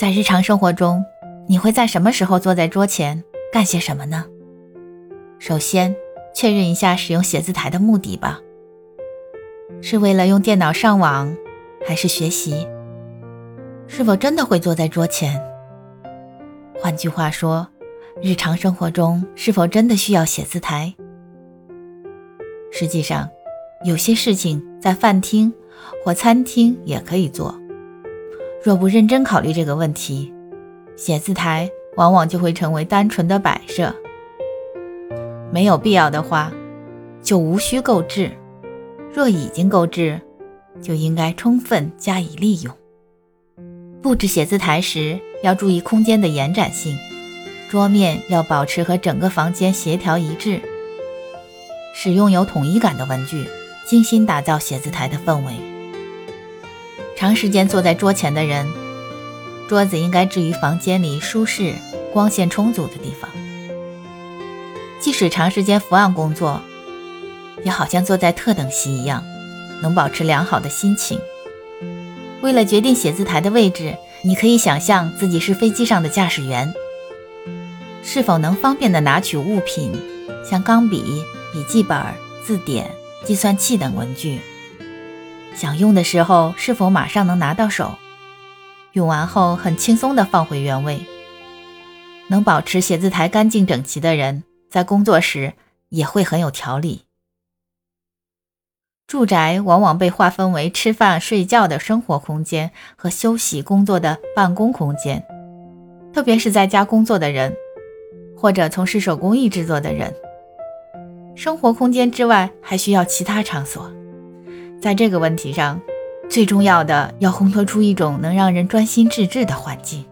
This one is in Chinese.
在日常生活中，你会在什么时候坐在桌前干些什么呢？首先，确认一下使用写字台的目的吧。是为了用电脑上网，还是学习？是否真的会坐在桌前？换句话说，日常生活中是否真的需要写字台？实际上，有些事情在饭厅或餐厅也可以做。若不认真考虑这个问题，写字台往往就会成为单纯的摆设。没有必要的话，就无需购置；若已经购置，就应该充分加以利用。布置写字台时，要注意空间的延展性，桌面要保持和整个房间协调一致，使用有统一感的文具，精心打造写字台的氛围。长时间坐在桌前的人，桌子应该置于房间里舒适、光线充足的地方。即使长时间伏案工作，也好像坐在特等席一样，能保持良好的心情。为了决定写字台的位置，你可以想象自己是飞机上的驾驶员，是否能方便地拿取物品，像钢笔、笔记本、字典、计算器等文具。想用的时候是否马上能拿到手？用完后很轻松地放回原位。能保持写字台干净整齐的人，在工作时也会很有条理。住宅往往被划分为吃饭、睡觉的生活空间和休息、工作的办公空间，特别是在家工作的人，或者从事手工艺制作的人，生活空间之外还需要其他场所。在这个问题上，最重要的要烘托出一种能让人专心致志的环境。